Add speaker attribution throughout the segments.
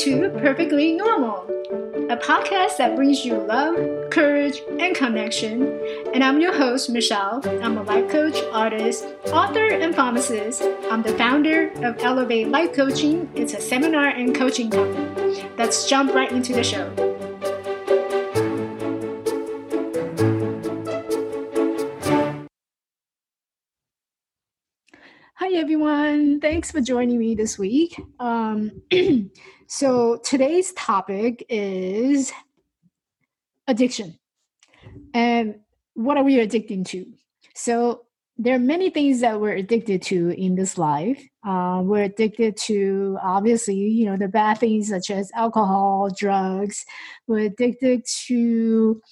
Speaker 1: to Perfectly Normal, a podcast that brings you love, courage, and connection. And I'm your host, Michelle. I'm a life coach, artist, author, and pharmacist. I'm the founder of Elevate Life Coaching. It's a seminar and coaching company. Let's jump right into the show. Thanks for joining me this week. Um, so, today's topic is addiction. And what are we addicting to? So, there are many things that we're addicted to in this life. Uh, we're addicted to, obviously, you know, the bad things such as alcohol, drugs. We're addicted to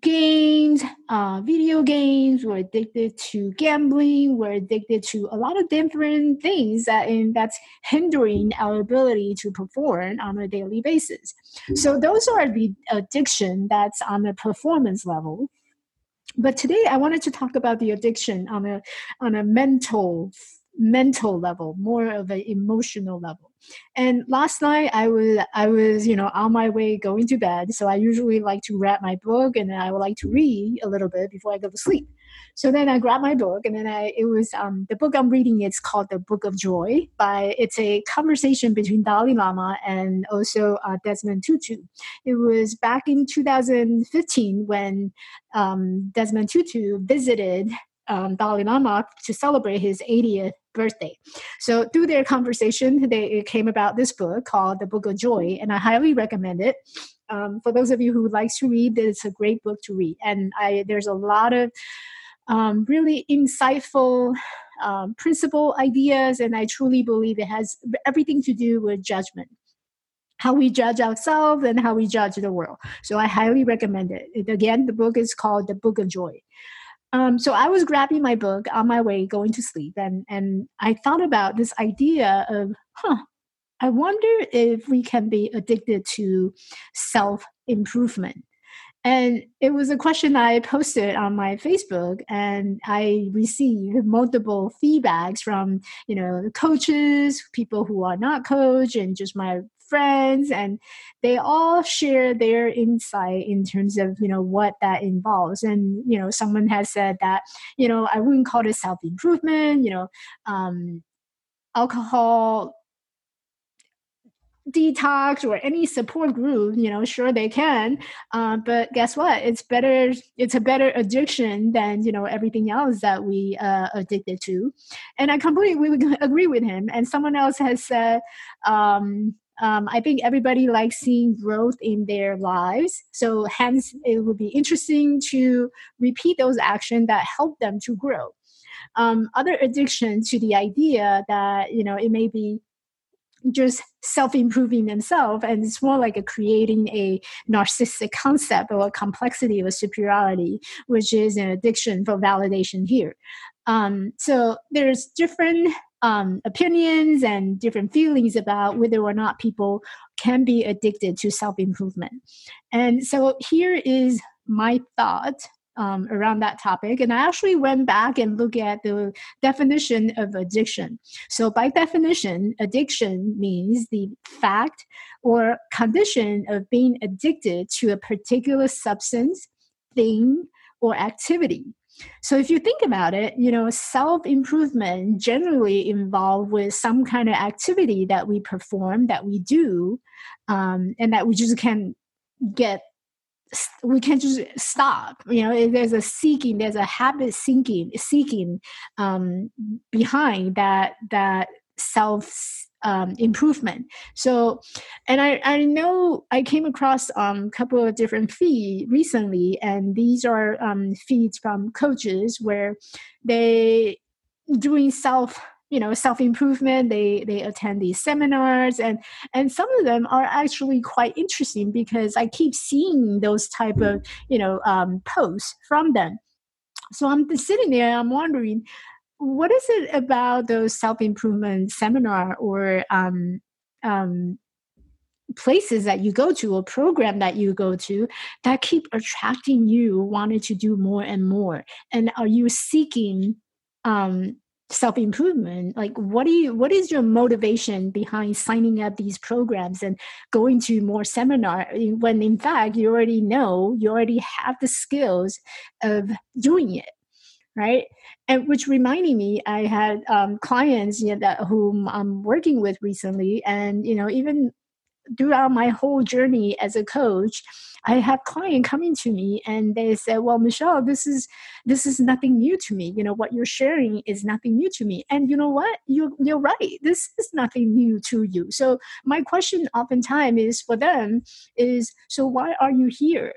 Speaker 1: games, uh, video games. We're addicted to gambling. We're addicted to a lot of different things that in that's hindering our ability to perform on a daily basis. So those are the addiction that's on the performance level. But today I wanted to talk about the addiction on a on a mental mental level, more of an emotional level. And last night I was I was you know on my way going to bed, so I usually like to read my book and I would like to read a little bit before I go to sleep. So then I grabbed my book and then I it was um, the book I'm reading. It's called The Book of Joy by it's a conversation between Dalai Lama and also uh, Desmond Tutu. It was back in 2015 when um, Desmond Tutu visited um, Dalai Lama to celebrate his 80th birthday. So through their conversation, they came about this book called The Book of Joy, and I highly recommend it. Um, for those of you who likes to read, it's a great book to read, and I there's a lot of um, really insightful um, principle ideas, and I truly believe it has everything to do with judgment how we judge ourselves and how we judge the world. So I highly recommend it. Again, the book is called The Book of Joy. Um, so I was grabbing my book on my way going to sleep, and and I thought about this idea of, huh, I wonder if we can be addicted to self improvement. And it was a question I posted on my Facebook, and I received multiple feedbacks from you know coaches, people who are not coach, and just my friends and they all share their insight in terms of you know what that involves. And you know someone has said that you know i wouldn't call it self-improvement you know um, alcohol detox or any support group you know sure they can uh, but guess what? It's better it's a better addiction than you know everything else that we uh, addicted to. And i completely agree with him. And someone else has said um, um, I think everybody likes seeing growth in their lives. So, hence, it would be interesting to repeat those actions that help them to grow. Um, other addiction to the idea that you know it may be just self-improving themselves and it's more like a creating a narcissistic concept or a complexity a superiority which is an addiction for validation here um, so there's different um, opinions and different feelings about whether or not people can be addicted to self improvement. And so here is my thought um, around that topic. And I actually went back and looked at the definition of addiction. So, by definition, addiction means the fact or condition of being addicted to a particular substance, thing, or activity so if you think about it, you know, self-improvement generally involve with some kind of activity that we perform, that we do, um, and that we just can get we can't just stop you know there's a seeking there's a habit seeking seeking um, behind that that self um, improvement. So, and I, I know I came across a um, couple of different feeds recently, and these are um, feeds from coaches where they doing self you know self improvement they they attend these seminars and and some of them are actually quite interesting because i keep seeing those type of you know um, posts from them. So i'm sitting there i'm wondering what is it about those self-improvement seminar or um, um, places that you go to or program that you go to that keep attracting you wanting to do more and more? And are you seeking um, self improvement like what do you what is your motivation behind signing up these programs and going to more seminar when in fact you already know you already have the skills of doing it right? And which reminding me i had um, clients you know, that whom i'm working with recently and you know even throughout my whole journey as a coach i have client coming to me and they say well michelle this is this is nothing new to me. You know what you're sharing is nothing new to me. And you know what? You you're right. This is nothing new to you. So my question oftentimes is for them is so why are you here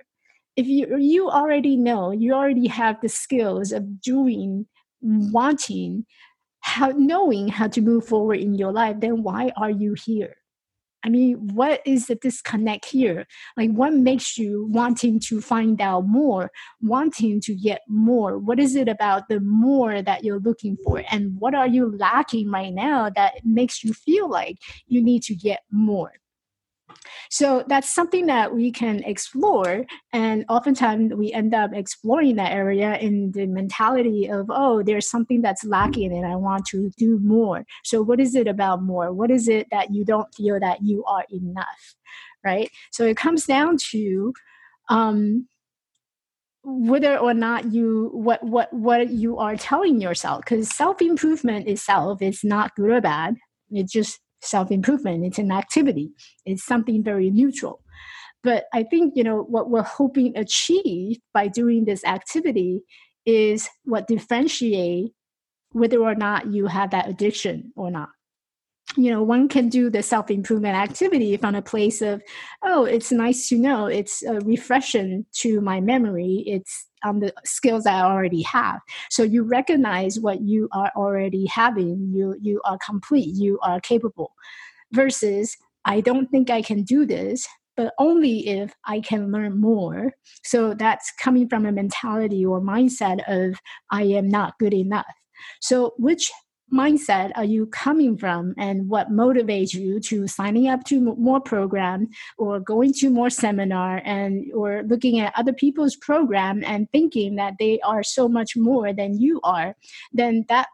Speaker 1: if you you already know you already have the skills of doing wanting how knowing how to move forward in your life then why are you here I mean, what is the disconnect here? Like, what makes you wanting to find out more, wanting to get more? What is it about the more that you're looking for? And what are you lacking right now that makes you feel like you need to get more? So that's something that we can explore. And oftentimes we end up exploring that area in the mentality of, oh, there's something that's lacking and I want to do more. So, what is it about more? What is it that you don't feel that you are enough? Right? So, it comes down to, um, whether or not you what what what you are telling yourself because self improvement itself is not good or bad it just self improvement. It's an activity. It's something very neutral. But I think you know what we're hoping achieve by doing this activity is what differentiate whether or not you have that addiction or not you know one can do the self-improvement activity from a place of oh it's nice to know it's a refreshing to my memory it's on the skills i already have. So you recognize what you are already having you you are complete you are capable. Versus i don't think i can do this but only if i can learn more. So that's coming from a mentality or mindset of i am not good enough. So which mindset are you coming from and what motivates you to signing up to more program or going to more seminar and or looking at other people's program and thinking that they are so much more than you are then that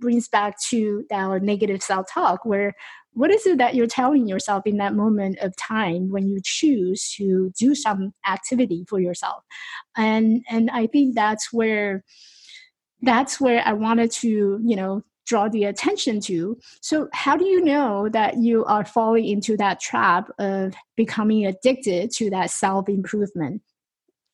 Speaker 1: brings back to our negative self-talk where what is it that you're telling yourself in that moment of time when you choose to do some activity for yourself? And and i think that's where that's where i wanted to you know draw the attention to. So, how do you know that you are falling into that trap of becoming addicted to that self improvement?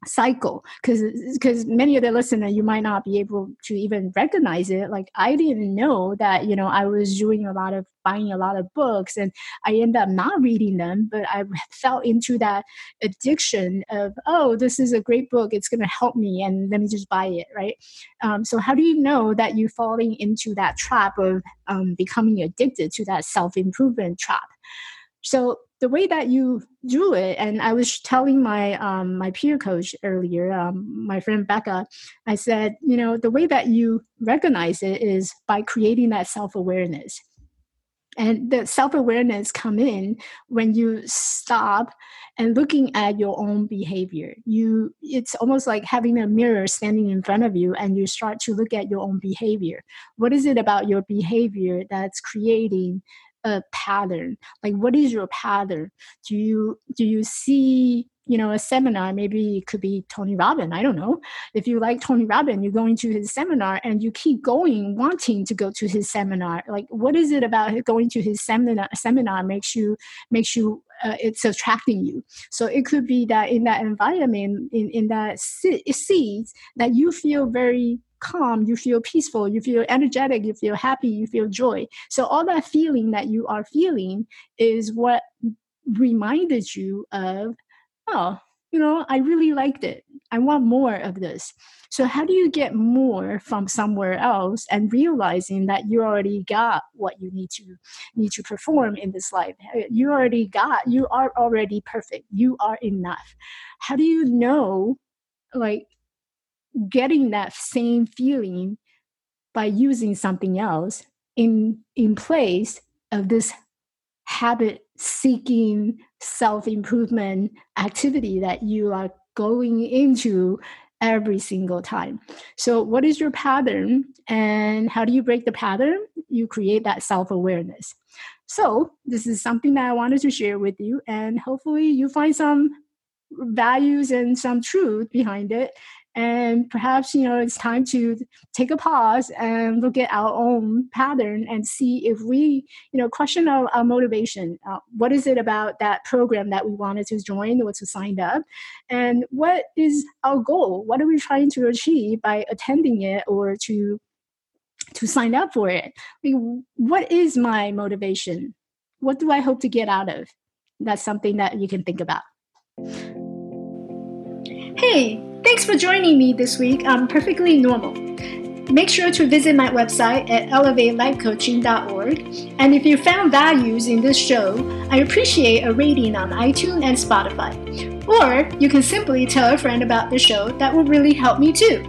Speaker 1: Cycle because because many of the listener you might not be able to even recognize it. Like i didn't know that you know i was doing a lot of buying a lot of books and i end up not reading them but i fell into that addiction of oh this is a great book it's going to help me and let me just buy it right? Um, so how do you know that you're falling into that trap of um, becoming addicted to that self-improvement trap so the way that you do it, and I was telling my um, my peer coach earlier, um, my friend Becca, I said, you know, the way that you recognize it is by creating that self awareness, and the self awareness come in when you stop and looking at your own behavior. You, it's almost like having a mirror standing in front of you, and you start to look at your own behavior. What is it about your behavior that's creating a pattern like what is your pattern? Do you do you see you know a seminar maybe it could be tony robbins i don't know. If you like tony robbins you're going to his seminar and you keep going wanting to go to his seminar. Like what is it about going to his seminar seminar makes you makes you uh, it's attracting you? So it could be that in that environment in, in that seeds that you feel very calm, you feel peaceful, you feel energetic, you feel happy, you feel joy. So all that feeling that you are feeling is what reminded you of, oh, you know, I really liked it. I want more of this. So how do you get more from somewhere else and realizing that you already got what you need to need to perform in this life? You already got, you are already perfect. You are enough. How do you know like getting that same feeling by using something else in in place of this habit seeking self improvement activity that you are going into every single time. So, what is your pattern and how do you break the pattern? You create that self awareness. So, this is something that I wanted to share with you, and hopefully, you find some values and some truth behind it and perhaps you know it's time to take a pause and look at our own pattern and see if we you know question our, our motivation. Uh, what is it about that program that we wanted to join or to sign up? And what is our goal? What are we trying to achieve by attending it or to to sign up for it? Mean, what is my motivation? What do i hope to get out of? That's something that you can think about. Hey Thanks for joining me this week on Perfectly Normal. Make sure to visit my website at elevatelifecoaching.org. And if you found values in this show, I appreciate a rating on iTunes and Spotify. Or you can simply tell a friend about the show, that will really help me too.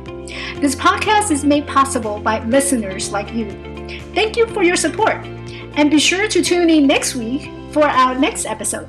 Speaker 1: This podcast is made possible by listeners like you. Thank you for your support. And be sure to tune in next week for our next episode.